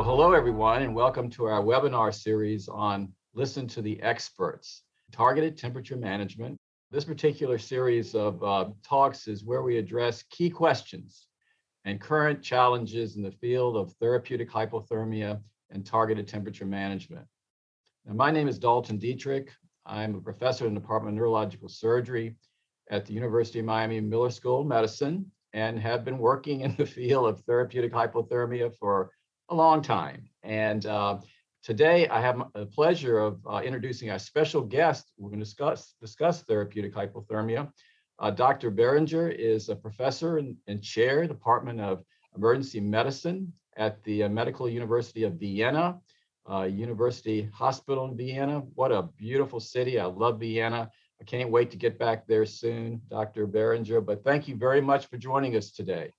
Well, hello, everyone, and welcome to our webinar series on Listen to the Experts, Targeted Temperature Management. This particular series of uh, talks is where we address key questions and current challenges in the field of therapeutic hypothermia and targeted temperature management. Now, my name is Dalton Dietrich. I'm a professor in the Department of Neurological Surgery at the University of Miami Miller School of Medicine and have been working in the field of therapeutic hypothermia for a long time. And uh, today I have the pleasure of uh, introducing our special guest. We're going to discuss, discuss therapeutic hypothermia. Uh, Dr. Behringer is a professor and, and, chair, Department of Emergency Medicine at the uh, Medical University of Vienna, uh, University Hospital in Vienna. What a beautiful city. I love Vienna. I can't wait to get back there soon, Dr. Behringer. But thank you very much for joining us today.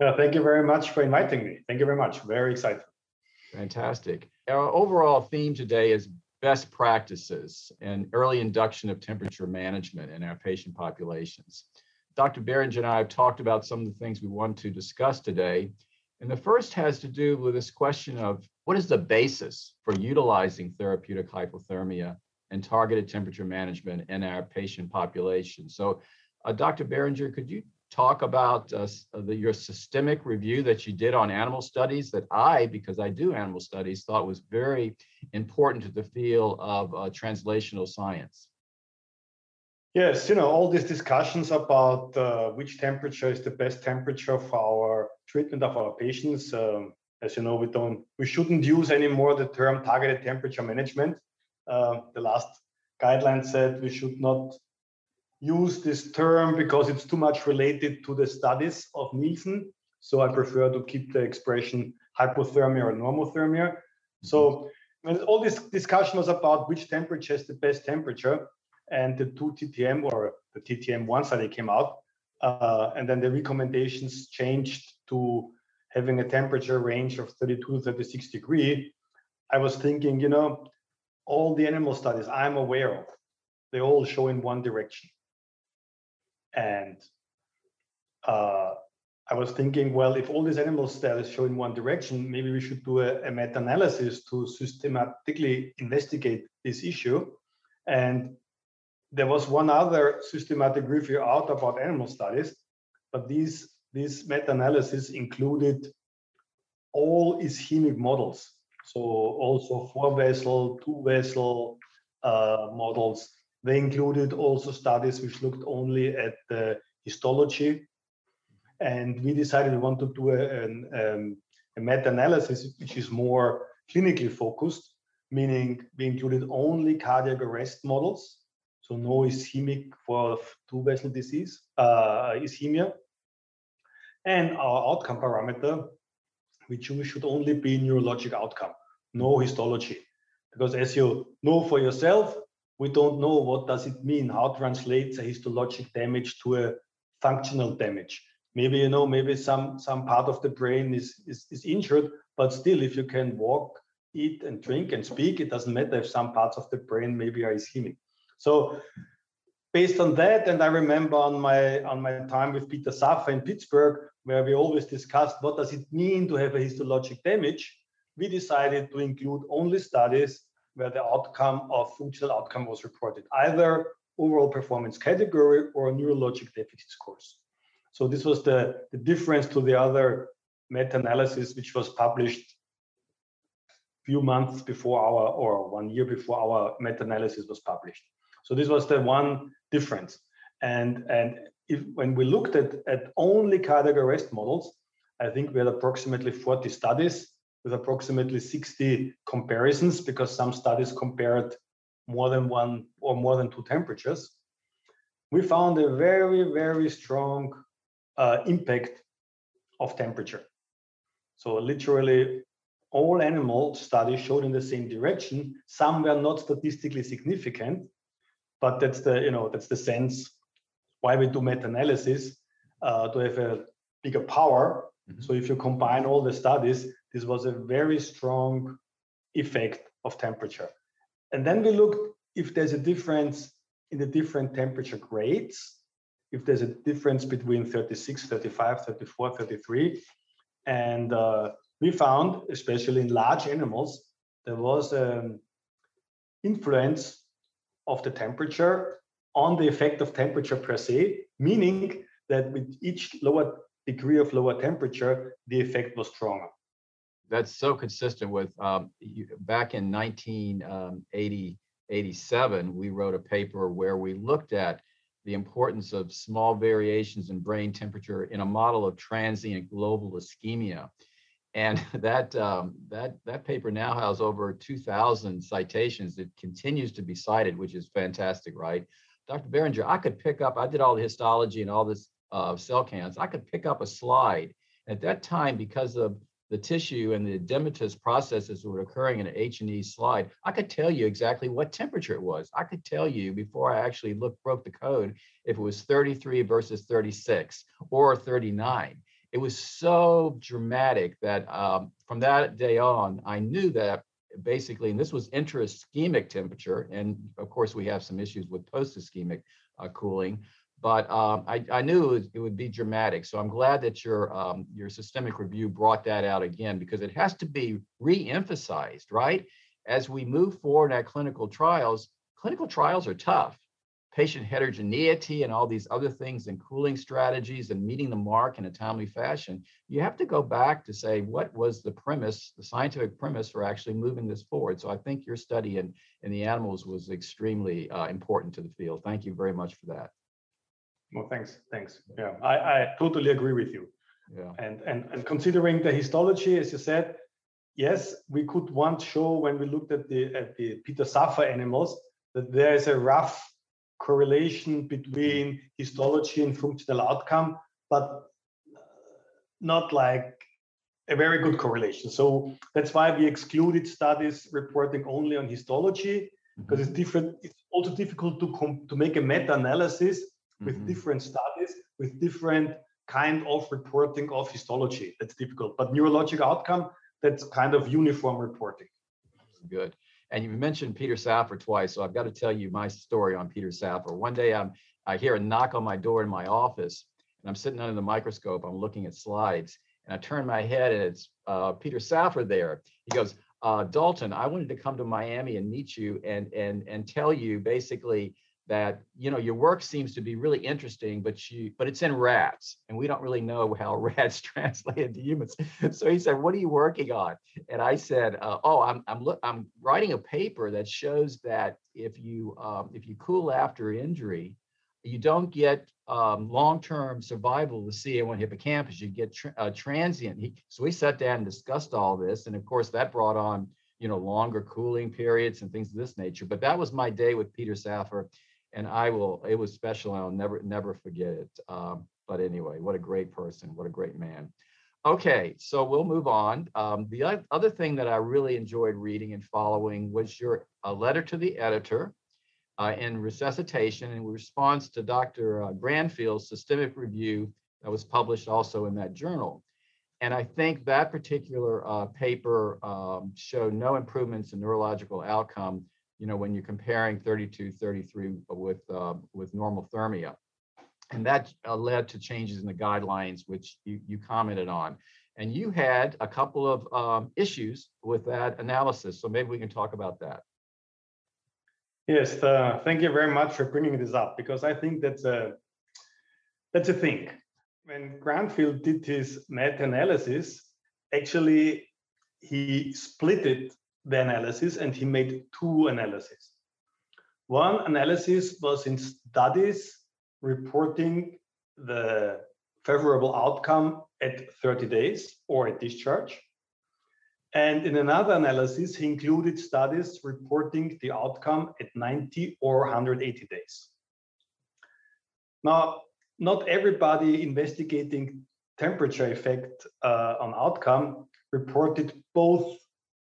Yeah, thank you very much for inviting me. Thank you very much. Very excited. Fantastic. Our overall theme today is best practices and early induction of temperature management in our patient populations. Dr. Behringer and I have talked about some of the things we want to discuss today. And the first has to do with this question of what is the basis for utilizing therapeutic hypothermia and targeted temperature management in our patient population? So, uh, Dr. Behringer, could you talk about uh, the, your systemic review that you did on animal studies that I, because I do animal studies, thought was very important to the field of uh, translational science. Yes, you know, all these discussions about uh, which temperature is the best temperature for our treatment of our patients. Um, as you know, we don't, we shouldn't use anymore the term targeted temperature management. Uh, the last guideline said we should not use this term because it's too much related to the studies of Nielsen. So I prefer to keep the expression hypothermia or normothermia. So when all this discussion was about which temperature is the best temperature, and the two TTM or the TTM one study came out, uh, and then the recommendations changed to having a temperature range of 32 to 36 degree. I was thinking, you know, all the animal studies I'm aware of, they all show in one direction. And uh, I was thinking, well, if all these animal studies show in one direction, maybe we should do a, a meta-analysis to systematically investigate this issue. And there was one other systematic review out about animal studies, but these this meta-analysis included all ischemic models. So also four vessel, two vessel uh, models, they included also studies which looked only at the histology. And we decided we want to do a, um, a meta-analysis which is more clinically focused, meaning we included only cardiac arrest models, so no ischemic for two-vessel disease, uh, ischemia. And our outcome parameter, which should only be neurologic outcome, no histology. Because as you know for yourself, we don't know what does it mean, how translates a histologic damage to a functional damage. Maybe you know, maybe some some part of the brain is, is is injured, but still, if you can walk, eat, and drink and speak, it doesn't matter if some parts of the brain maybe are ischemic. So based on that, and I remember on my on my time with Peter Safar in Pittsburgh, where we always discussed what does it mean to have a histologic damage, we decided to include only studies where the outcome of functional outcome was reported, either overall performance category or neurologic deficit scores. So this was the, the difference to the other meta-analysis, which was published few months before our, or one year before our meta-analysis was published. So this was the one difference. And, and if, when we looked at, at only cardiac arrest models, I think we had approximately 40 studies with approximately 60 comparisons because some studies compared more than one or more than two temperatures. We found a very, very strong uh, impact of temperature. So literally all animal studies showed in the same direction. Some were not statistically significant, but that's the, you know, that's the sense why we do meta-analysis uh, to have a bigger power. Mm-hmm. So if you combine all the studies, this was a very strong effect of temperature. And then we looked if there's a difference in the different temperature grades, if there's a difference between 36, 35, 34, 33. And uh, we found, especially in large animals, there was an influence of the temperature on the effect of temperature per se, meaning that with each lower degree of lower temperature, the effect was stronger. That's so consistent with um, back in 1987, we wrote a paper where we looked at the importance of small variations in brain temperature in a model of transient global ischemia. And that um, that that paper now has over 2,000 citations. It continues to be cited, which is fantastic, right? Dr. Behringer, I could pick up. I did all the histology and all this uh, cell counts. I could pick up a slide at that time because of the tissue and the edematous processes were occurring in an H&E slide, I could tell you exactly what temperature it was. I could tell you before I actually looked, broke the code if it was 33 versus 36 or 39. It was so dramatic that um, from that day on, I knew that basically, and this was intra-ischemic temperature, and of course we have some issues with post-ischemic uh, cooling, but um, I, I, knew it, would be dramatic. So I'm glad that your um, your systemic review brought that out again because it has to be re-emphasized, right? As we move forward in our clinical trials, clinical trials are tough. Patient heterogeneity and all these other things and cooling strategies and meeting the mark in a timely fashion. You have to go back to say what was the premise, the scientific premise for actually moving this forward. So I think your study in, in the animals was extremely uh, important to the field. Thank you very much for that. Well, thanks, thanks. Yeah, I, I totally agree with you. Yeah. And and and considering the histology, as you said, yes, we could once show when we looked at the at the Peter Safar animals that there is a rough correlation between histology and functional outcome, but not like a very good correlation. So that's why we excluded studies reporting only on histology because mm-hmm. it's different. It's also difficult to com- to make a meta-analysis with mm-hmm. different studies, with different kind of reporting of histology. That's difficult. But neurologic outcome, that's kind of uniform reporting. Good. And you mentioned Peter Safar twice, so I've got to tell you my story on Peter Safar. One day I'm I hear a knock on my door in my office, and I'm sitting under the microscope. I'm looking at slides, and I turn my head, and it's uh, Peter Safar there. He goes, uh, Dalton, I wanted to come to Miami and meet you and and and tell you basically that you know your work seems to be really interesting but you but it's in rats and we don't really know how rats translate into humans. So he said what are you working on? And i said uh, oh i'm i'm look i'm writing a paper that shows that if you um, if you cool after injury you don't get um, long-term survival of the ca1 hippocampus. You get tra- uh, transient. He, so we sat down and discussed all this and of course that brought on you know longer cooling periods and things of this nature. But that was my day with peter safar and I will. It was special. I'll never never forget it. Um, but anyway, what a great person. What a great man. Okay, so we'll move on. Um, the other thing that I really enjoyed reading and following was your letter to the editor uh, in resuscitation in response to Dr. Uh, Granfeldt's systemic review that was published also in that journal. And I think that particular uh, paper um, showed no improvements in neurological outcome you know, when you're comparing 32, 33 with, uh, with normothermia. And that uh, led to changes in the guidelines, which you, you commented on. And you had a couple of um, issues with that analysis. So maybe we can talk about that. Yes, uh, thank you very much for bringing this up because I think that's a that's a thing. When Granfeldt did his meta-analysis, actually he split it the analysis and he made two analyses. One analysis was in studies reporting the favorable outcome at 30 days or at discharge. And in another analysis, he included studies reporting the outcome at 90 or 180 days. Now, not everybody investigating temperature effect uh, on outcome reported both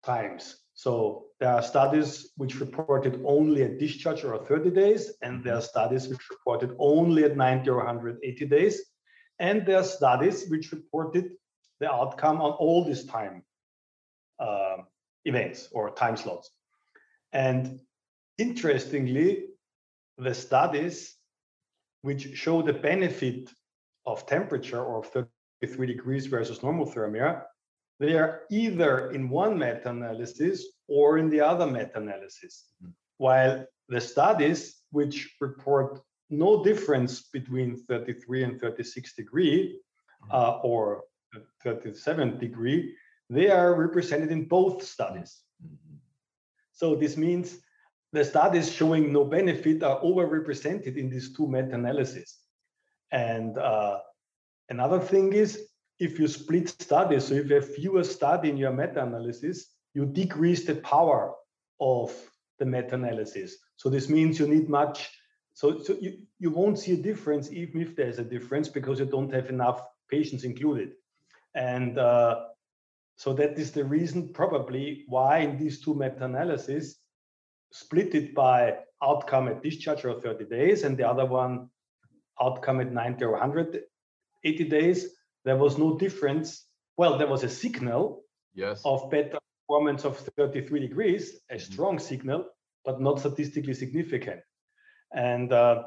times. So there are studies which reported only at discharge or 30 days, and there are studies which reported only at 90 or 180 days. And there are studies which reported the outcome on all these time uh, events or time slots. And interestingly, the studies which show the benefit of temperature or 33 degrees versus normothermia they are either in one meta-analysis or in the other meta-analysis. Mm-hmm. While the studies which report no difference between 33 and 36 degree mm-hmm. uh, or 37 degree, they are represented in both studies. Mm-hmm. So this means the studies showing no benefit are overrepresented in these two meta-analyses. And uh, another thing is if you split studies, so if you have fewer study in your meta-analysis, you decrease the power of the meta-analysis. So this means you need much, so, so you, you won't see a difference even if there's a difference because you don't have enough patients included. And uh, so that is the reason probably why in these two meta-analyses, split it by outcome at discharge or 30 days and the other one outcome at 90 or 180 days, there was no difference. Well, there was a signal yes. of better performance of 33 degrees, a mm-hmm. strong mm-hmm. signal, but not statistically significant. And uh,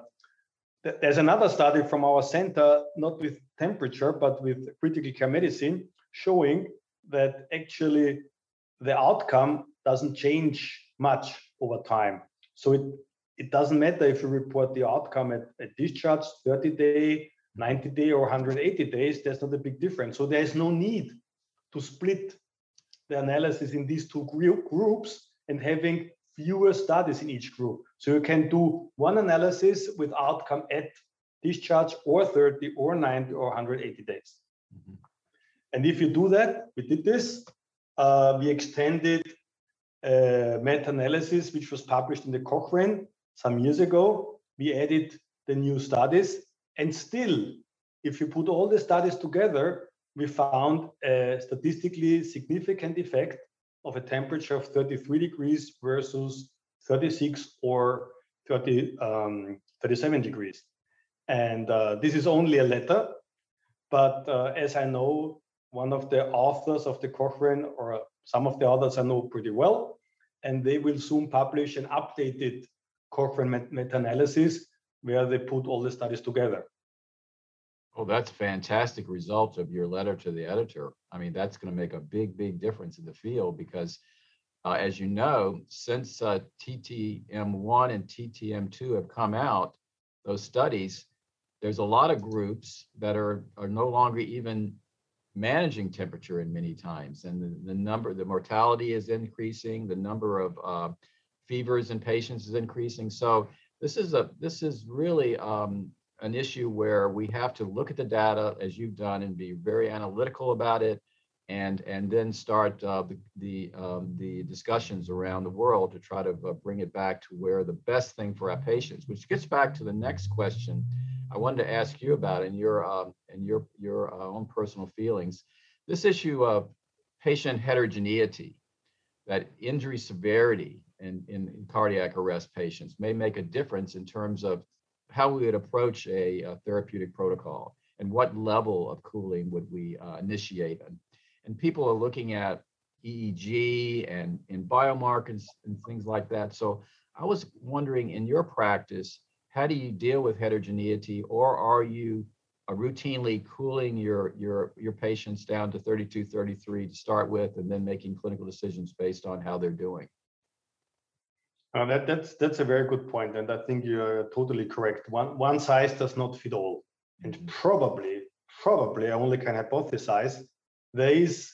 th- there's another study from our center, not with temperature, but with critical care medicine, showing that actually the outcome doesn't change much over time. So it, it doesn't matter if you report the outcome at, at discharge, 30 day, 90 day, or 180 days, there's not a big difference. So there is no need to split the analysis in these two groups and having fewer studies in each group. So you can do one analysis with outcome at discharge or 30 or 90 or 180 days. Mm-hmm. And if you do that, we did this, uh, we extended uh, meta-analysis, which was published in the Cochrane some years ago. We added the new studies, and still, if you put all the studies together, we found a statistically significant effect of a temperature of 33 degrees versus 36 or 30, um, 37 degrees. And uh, this is only a letter, but uh, as I know, one of the authors of the Cochrane or some of the others I know pretty well, and they will soon publish an updated Cochrane meta-analysis where they put all the studies together. Oh, that's fantastic result of your letter to the editor. I mean, that's going to make a big, big difference in the field because, uh, as you know, since uh, TTM1 and TTM2 have come out, those studies, there's a lot of groups that are are no longer even managing temperature in many times and the, the number the mortality is increasing the number of uh, fevers in patients is increasing so this is a this is really um, an issue where we have to look at the data as you've done and be very analytical about it and and then start uh, the the, um, the discussions around the world to try to uh, bring it back to where the best thing for our patients which gets back to the next question I wanted to ask you about in your um, your your uh, own personal feelings. This issue of patient heterogeneity, that injury severity in, in, cardiac arrest patients may make a difference in terms of how we would approach a, a therapeutic protocol and what level of cooling would we uh, initiate. And, and people are looking at EEG and in biomarkers and things like that. So I was wondering in your practice, how do you deal with heterogeneity or are you uh, routinely cooling your your your patients down to 32 33 to start with and then making clinical decisions based on how they're doing uh, that, that's that's a very good point and i think you're totally correct one one size does not fit all and mm-hmm. probably probably i only can hypothesize there is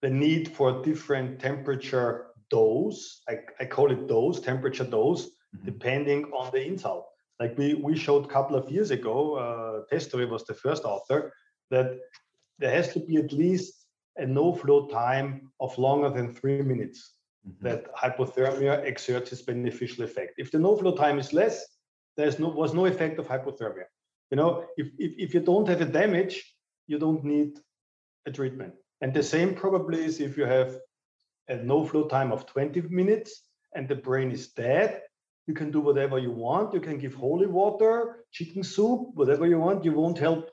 the need for different temperature dose I, I call it dose temperature dose mm-hmm. depending on the insult. Like we, we showed a couple of years ago, uh, Testori was the first author, that there has to be at least a no flow time of longer than three minutes mm-hmm. that hypothermia exerts its beneficial effect. If the no flow time is less, there's no was no effect of hypothermia. You know, if, if, if you don't have a damage, you don't need a treatment. And the same probably is if you have a no flow time of 20 minutes and the brain is dead, you can do whatever you want. You can give holy water, chicken soup, whatever you want. You won't help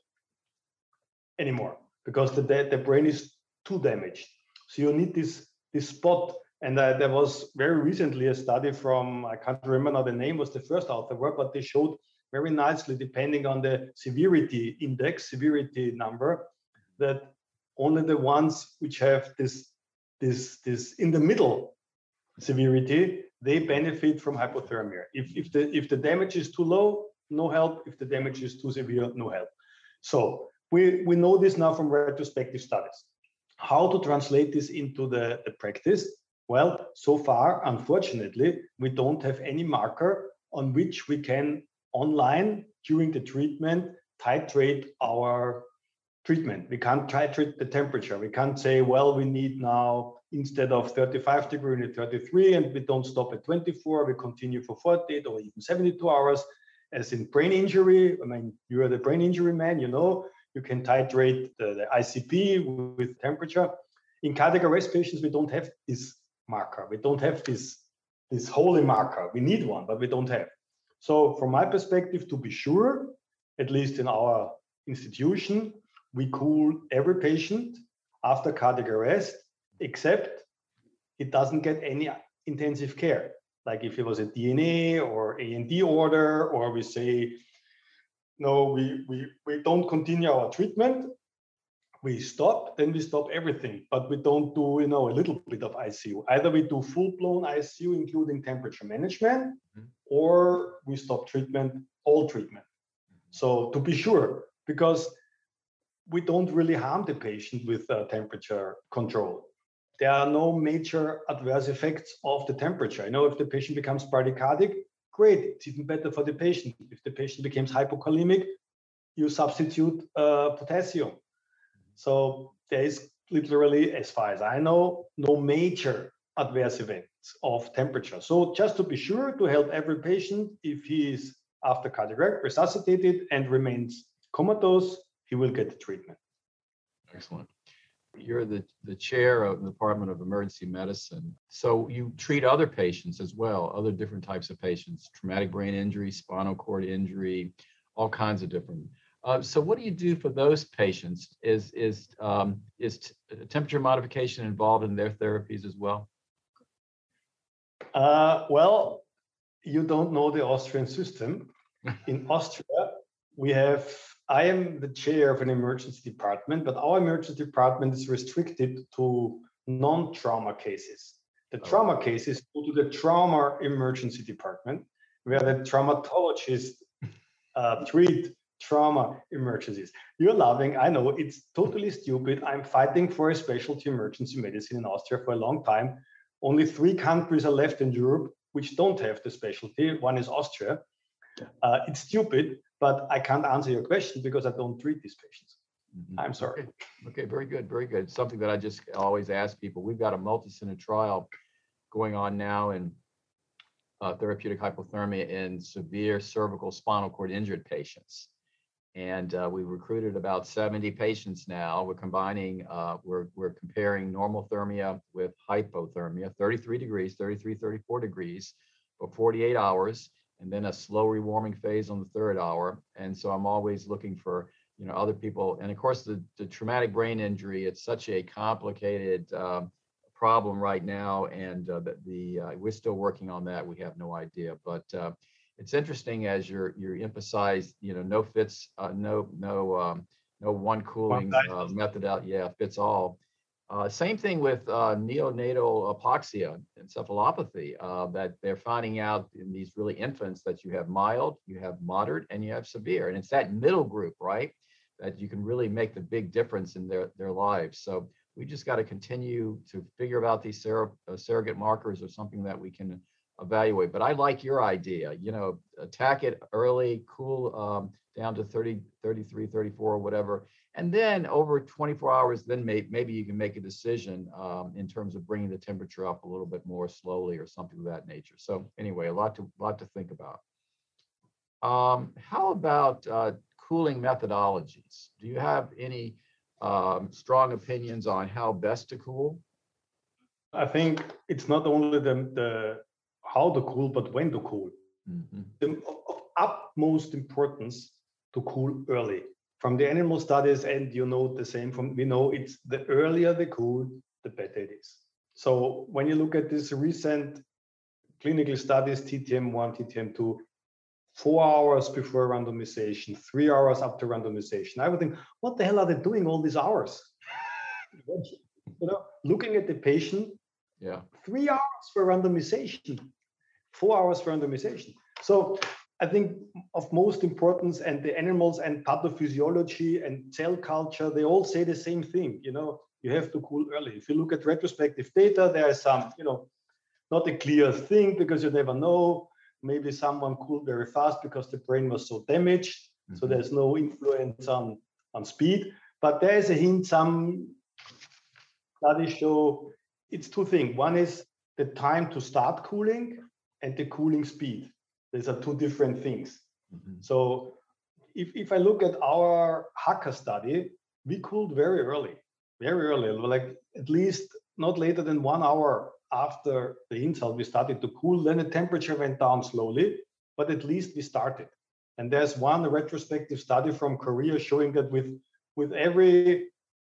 anymore because the, the brain is too damaged. So you need this, this spot. And uh, there was very recently a study from, I can't remember the name was the first author work, but they showed very nicely, depending on the severity index, severity number, that only the ones which have this this this in the middle severity they benefit from hypothermia. If if the if the damage is too low no help. If the damage is too severe no help. So we we know this now from retrospective studies. How to translate this into the, the practice well so far unfortunately we don't have any marker on which we can online during the treatment titrate our treatment. We can't titrate the temperature. We can't say, well, we need now instead of 35 degree, we need 33, and we don't stop at 24. We continue for 48 or even 72 hours. As in brain injury, I mean, you are the brain injury man, you know, you can titrate the, the ICP with temperature. In cardiac arrest patients, we don't have this marker. We don't have this, this holy marker. We need one, but we don't have. So from my perspective, to be sure, at least in our institution, we cool every patient after cardiac arrest, except it doesn't get any intensive care. Like if it was a DNA or A&D order, or we say, no, we, we, we don't continue our treatment, we stop, then we stop everything. But we don't do, you know, a little bit of ICU. Either we do full-blown ICU, including temperature management, mm-hmm. or we stop treatment, all treatment. So to be sure, because we don't really harm the patient with uh, temperature control. There are no major adverse effects of the temperature. I know if the patient becomes bradycardic, great, it's even better for the patient. If the patient becomes hypokalemic, you substitute uh, potassium. So there is literally, as far as I know, no major adverse events of temperature. So just to be sure to help every patient, if he is after cardiac resuscitated and remains comatose, he will get the treatment. Excellent. You're the, the chair of the Department of Emergency Medicine. So you treat other patients as well, other different types of patients, traumatic brain injury, spinal cord injury, all kinds of different. Uh, so what do you do for those patients? Is is um, is temperature modification involved in their therapies as well? Uh, well, you don't know the Austrian system. In Austria, we have I am the chair of an emergency department, but our emergency department is restricted to non-trauma cases. The oh. trauma cases go to the trauma emergency department, where the traumatologists uh, treat trauma emergencies. You're laughing, I know it's totally stupid. I'm fighting for a specialty emergency medicine in Austria for a long time. Only three countries are left in Europe which don't have the specialty. One is Austria. Uh, it's stupid, but I can't answer your question because I don't treat these patients. Mm-hmm. I'm sorry. Okay. okay, very good, very good. Something that I just always ask people. We've got a multi-center trial going on now in uh, therapeutic hypothermia in severe cervical spinal cord injured patients. And uh, we recruited about 70 patients now. We're combining, uh, we're, we're comparing normothermia with hypothermia, 33 degrees, 33, 34 degrees for 48 hours and then a slow rewarming phase on the third hour. And so I'm always looking for you know other people. And of course, the, the traumatic brain injury it's such a complicated um, problem right now, and uh, the, the uh, we're still working on that. We have no idea, but uh, it's interesting as you're you're emphasize you know no fits uh, no no um, no one cooling uh, method out yeah fits all uh, same thing with uh, neonatal hypoxia encephalopathy uh, that they're finding out in these really infants that you have mild, you have moderate, and you have severe. And it's that middle group, right, that you can really make the big difference in their, their lives. So we just got to continue to figure out these sur- uh, surrogate markers or something that we can evaluate. But I like your idea, you know, attack it early, cool um, down to 30, 33, 34, whatever and then over 24 hours, then may, maybe you can make a decision um, in terms of bringing the temperature up a little bit more slowly or something of that nature. So anyway, a lot to lot to think about. Um, how about uh, cooling methodologies? Do you have any um, strong opinions on how best to cool? I think it's not only the, the how to cool, but when to cool. Mm-hmm. The, of utmost importance to cool early from the animal studies, and you know the same from we know it's the earlier the cool, the better it is. So when you look at these recent clinical studies, TTM1, TTM2, four hours before randomization, three hours after randomization, I would think, what the hell are they doing all these hours? You know, looking at the patient, yeah, three hours for randomization, four hours for randomization. So I think of most importance and the animals and pathophysiology and cell culture, they all say the same thing. You know, you have to cool early. If you look at retrospective data, there is some, you know, not a clear thing because you never know. Maybe someone cooled very fast because the brain was so damaged. Mm-hmm. So there's no influence on, on speed. But there is a hint, some studies show it's two things. One is the time to start cooling and the cooling speed. These are two different things. Mm-hmm. So if, if I look at our HACA study, we cooled very early, very early, like at least not later than one hour after the insult, we started to cool. Then the temperature went down slowly, but at least we started. And there's one retrospective study from Korea showing that with with every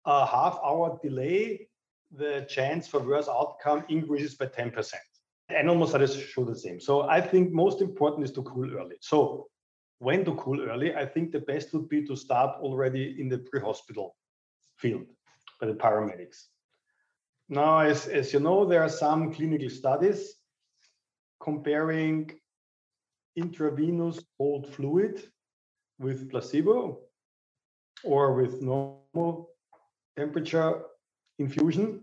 uh, half hour delay, the chance for worse outcome increases by 10%. Animal studies show the same. So I think most important is to cool early. So when to cool early, I think the best would be to start already in the pre-hospital field by the paramedics. Now, as, as you know, there are some clinical studies comparing intravenous cold fluid with placebo or with normal temperature infusion.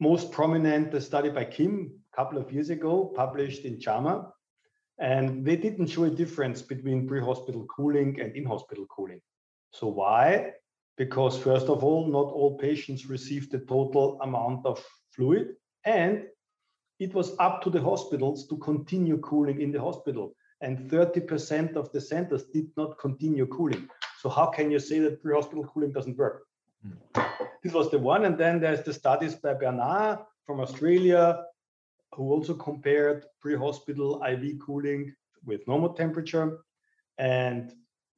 Most prominent the study by Kim a couple of years ago, published in JAMA, and they didn't show a difference between pre-hospital cooling and in-hospital cooling. So why? Because first of all, not all patients received the total amount of fluid, and it was up to the hospitals to continue cooling in the hospital. And 30% of the centers did not continue cooling. So how can you say that pre-hospital cooling doesn't work? Mm. This was the one. And then there's the studies by Bernard from Australia, who also compared pre-hospital IV cooling with normal temperature. And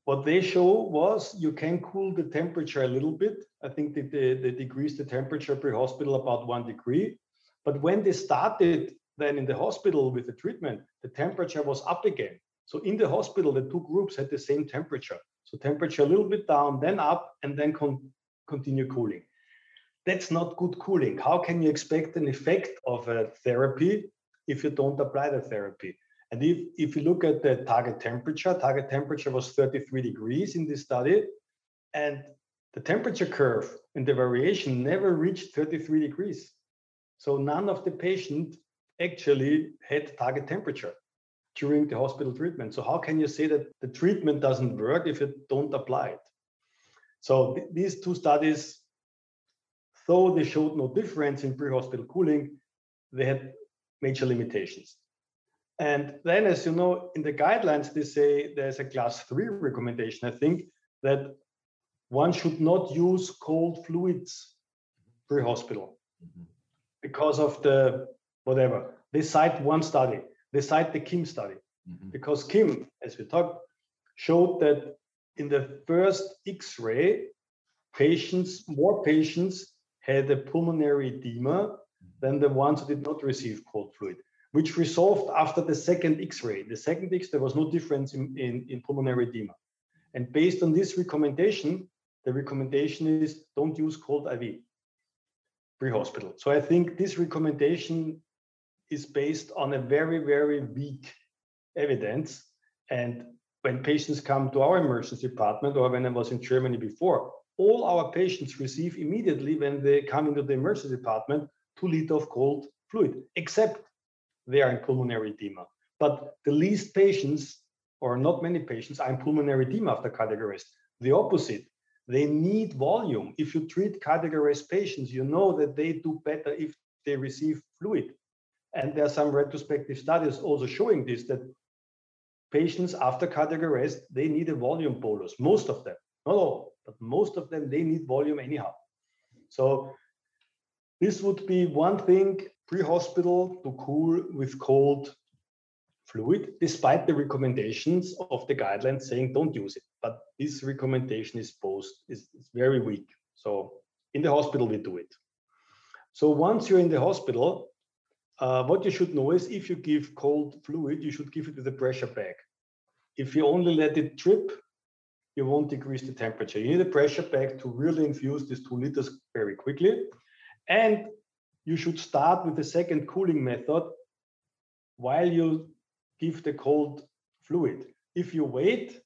what they show was you can cool the temperature a little bit. I think they, they, they decreased the temperature pre-hospital about one degree. But when they started then in the hospital with the treatment, the temperature was up again. So in the hospital, the two groups had the same temperature. So temperature a little bit down, then up, and then con- continue cooling. That's not good cooling. How can you expect an effect of a therapy if you don't apply the therapy? And if, if you look at the target temperature, target temperature was 33 degrees in this study. And the temperature curve and the variation never reached 33 degrees. So none of the patient actually had target temperature during the hospital treatment. So how can you say that the treatment doesn't work if you don't apply it? So th- these two studies, though they showed no difference in pre-hospital cooling, they had major limitations. And then, as you know, in the guidelines, they say there's a class three recommendation, I think, that one should not use cold fluids pre-hospital mm-hmm. because of the whatever. They cite one study they cite the Kim study mm-hmm. because Kim, as we talked, showed that in the first X-ray, patients, more patients had a pulmonary edema than the ones who did not receive cold fluid, which resolved after the second X-ray. The second X, there was no difference in, in, in pulmonary edema. And based on this recommendation, the recommendation is don't use cold IV pre-hospital. So I think this recommendation is based on a very, very weak evidence. And when patients come to our emergency department, or when I was in Germany before, all our patients receive immediately when they come into the emergency department two liters of cold fluid, except they are in pulmonary edema. But the least patients, or not many patients, are in pulmonary edema after cardiac arrest. The opposite, they need volume. If you treat cardiac arrest patients, you know that they do better if they receive fluid. And there are some retrospective studies also showing this that patients after cardiac arrest, they need a volume bolus, most of them, not all, but most of them, they need volume anyhow. So this would be one thing pre-hospital to cool with cold fluid, despite the recommendations of the guidelines saying don't use it. But this recommendation is posed is, is very weak. So in the hospital, we do it. So once you're in the hospital, uh, what you should know is if you give cold fluid, you should give it with a pressure bag. If you only let it drip, you won't decrease the temperature. You need a pressure bag to really infuse these two liters very quickly. And you should start with the second cooling method while you give the cold fluid. If you wait,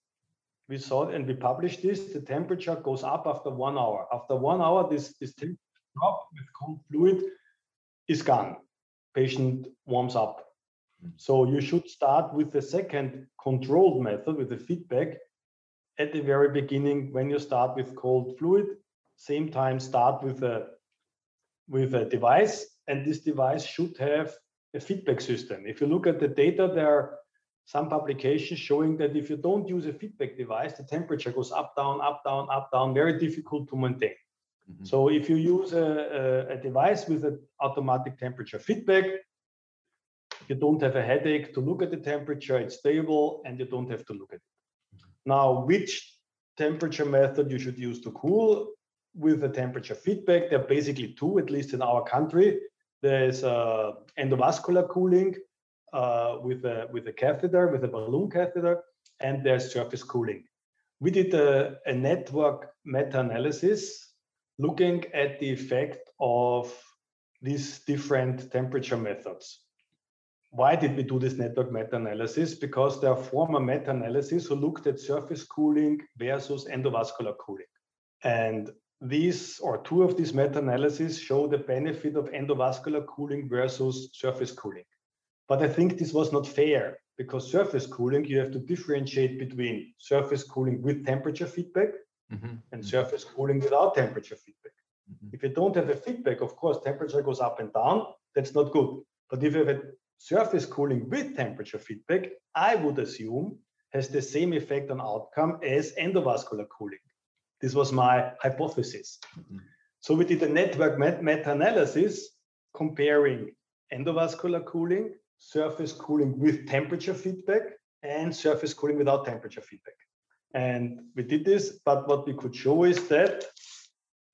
we saw and we published this, the temperature goes up after one hour. After one hour, this, this temperature drop with cold fluid is gone. Patient warms up. Hmm. So you should start with the second controlled method with the feedback at the very beginning when you start with cold fluid. Same time, start with a with a device, and this device should have a feedback system. If you look at the data, there are some publications showing that if you don't use a feedback device, the temperature goes up, down, up, down, up, down, very difficult to maintain. Mm-hmm. So if you use a, a, a device with an automatic temperature feedback, you don't have a headache to look at the temperature, it's stable, and you don't have to look at it. Mm-hmm. Now, which temperature method you should use to cool with the temperature feedback? There are basically two, at least in our country. There's uh, endovascular cooling uh, with, a, with a catheter, with a balloon catheter, and there's surface cooling. We did a, a network meta-analysis looking at the effect of these different temperature methods. Why did we do this network meta-analysis? Because there are former meta-analyses who looked at surface cooling versus endovascular cooling. And these or two of these meta-analyses show the benefit of endovascular cooling versus surface cooling. But I think this was not fair because surface cooling, you have to differentiate between surface cooling with temperature feedback mm-hmm. and surface cooling without temperature feedback. Mm-hmm. If you don't have a feedback, of course, temperature goes up and down. That's not good. But if you have a surface cooling with temperature feedback, I would assume has the same effect on outcome as endovascular cooling. This was my hypothesis. Mm-hmm. So we did a network meta-analysis comparing endovascular cooling, surface cooling with temperature feedback, and surface cooling without temperature feedback. And we did this, but what we could show is that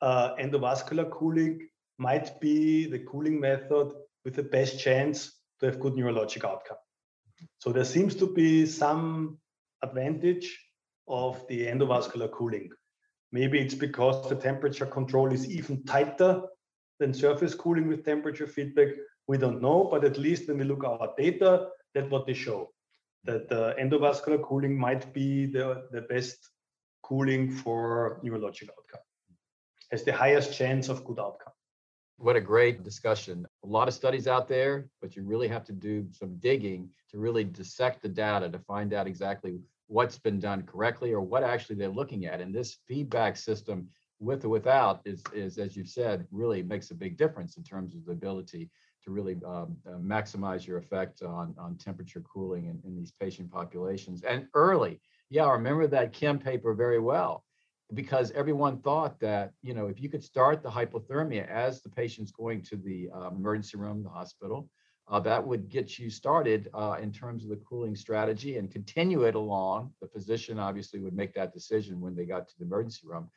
uh, endovascular cooling might be the cooling method with the best chance to have good neurologic outcome. So there seems to be some advantage of the endovascular cooling. Maybe it's because the temperature control is even tighter than surface cooling with temperature feedback. We don't know, but at least when we look at our data, that's what they show. That the endovascular cooling might be the, the best cooling for neurologic outcome. Has the highest chance of good outcome. What a great discussion. A lot of studies out there, but you really have to do some digging to really dissect the data to find out exactly what's been done correctly or what actually they're looking at. And this feedback system, with or without, is, is as you've said, really makes a big difference in terms of the ability to really um, uh, maximize your effect on, on temperature cooling in, in these patient populations. And early, yeah, I remember that Kim paper very well because everyone thought that you know if you could start the hypothermia as the patient's going to the um, emergency room the hospital uh, that would get you started uh, in terms of the cooling strategy and continue it along. The physician obviously would make that decision when they got to the emergency room,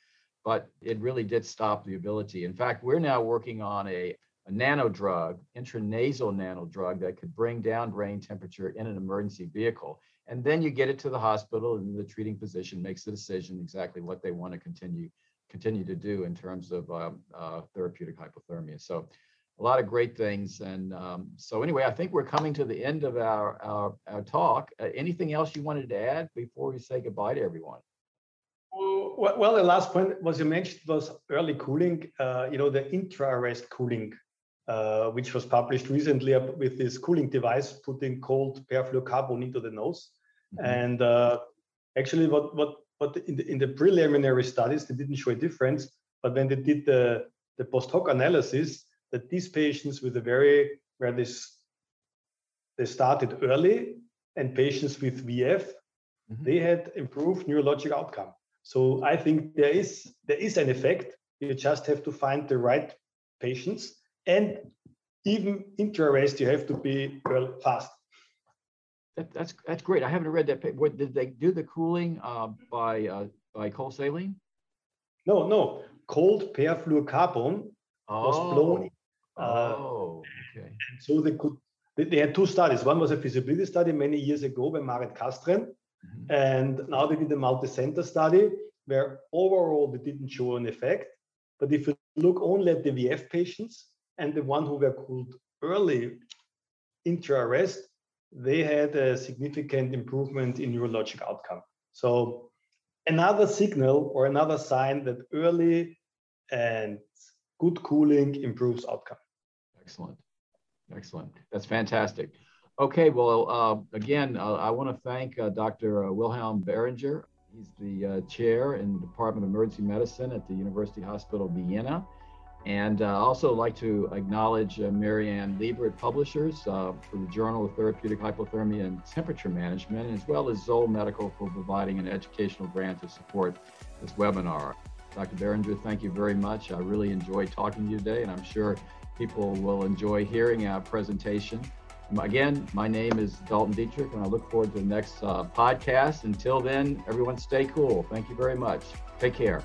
but it really did stop the ability. In fact, we're now working on a, a nano drug, intranasal nano drug that could bring down brain temperature in an emergency vehicle. And then you get it to the hospital, and the treating physician makes the decision exactly what they want to continue continue to do in terms of um, uh, therapeutic hypothermia. So a lot of great things. And um, so anyway, I think we're coming to the end of our, our, our talk. Uh, anything else you wanted to add before we say goodbye to everyone? Well, the last point was you mentioned was early cooling, uh, you know, the intra-arrest cooling, uh, which was published recently with this cooling device, putting cold perfluorocarbon into the nose. Mm-hmm. And uh, actually what, what, what in the, in the preliminary studies, they didn't show a difference, but when they did the, the post hoc analysis, that these patients with a very where this they started early and patients with VF mm-hmm. they had improved neurologic outcome. So I think there is there is an effect. You just have to find the right patients and even intra-arrest you have to be well fast. That, that's that's great. I haven't read that paper. What, did they do the cooling uh, by uh, by cold saline? No, no. Cold perfluorocarbon oh. was blown uh, oh, okay. So they could they, they, had two studies. One was a feasibility study many years ago by Maaret Castrén, Mm-hmm. And now they did a multi-center study where overall they didn't show an effect. But if you look only at the VF patients and the one who were cooled early intra-arrest, they had a significant improvement in neurologic outcome. So another signal or another sign that early and good cooling improves outcome. Excellent. Excellent. That's fantastic. Okay, well, uh, again, uh, I want to thank uh, Dr. Uh, Wilhelm Behringer. He's the uh, chair in the Department of Emergency Medicine at the University Hospital Vienna. And uh, also like to acknowledge uh, Mary Ann Liebert Publishers uh, for the Journal of Therapeutic Hypothermia and Temperature Management, as well as Zoll Medical for providing an educational grant to support this webinar. Dr. Behringer, thank you very much. I really enjoyed talking to you today, and I'm sure people will enjoy hearing our presentation. Again, my name is Dalton Dietrich, and I look forward to the next uh, podcast. Until then, everyone stay cool. Thank you very much. Take care.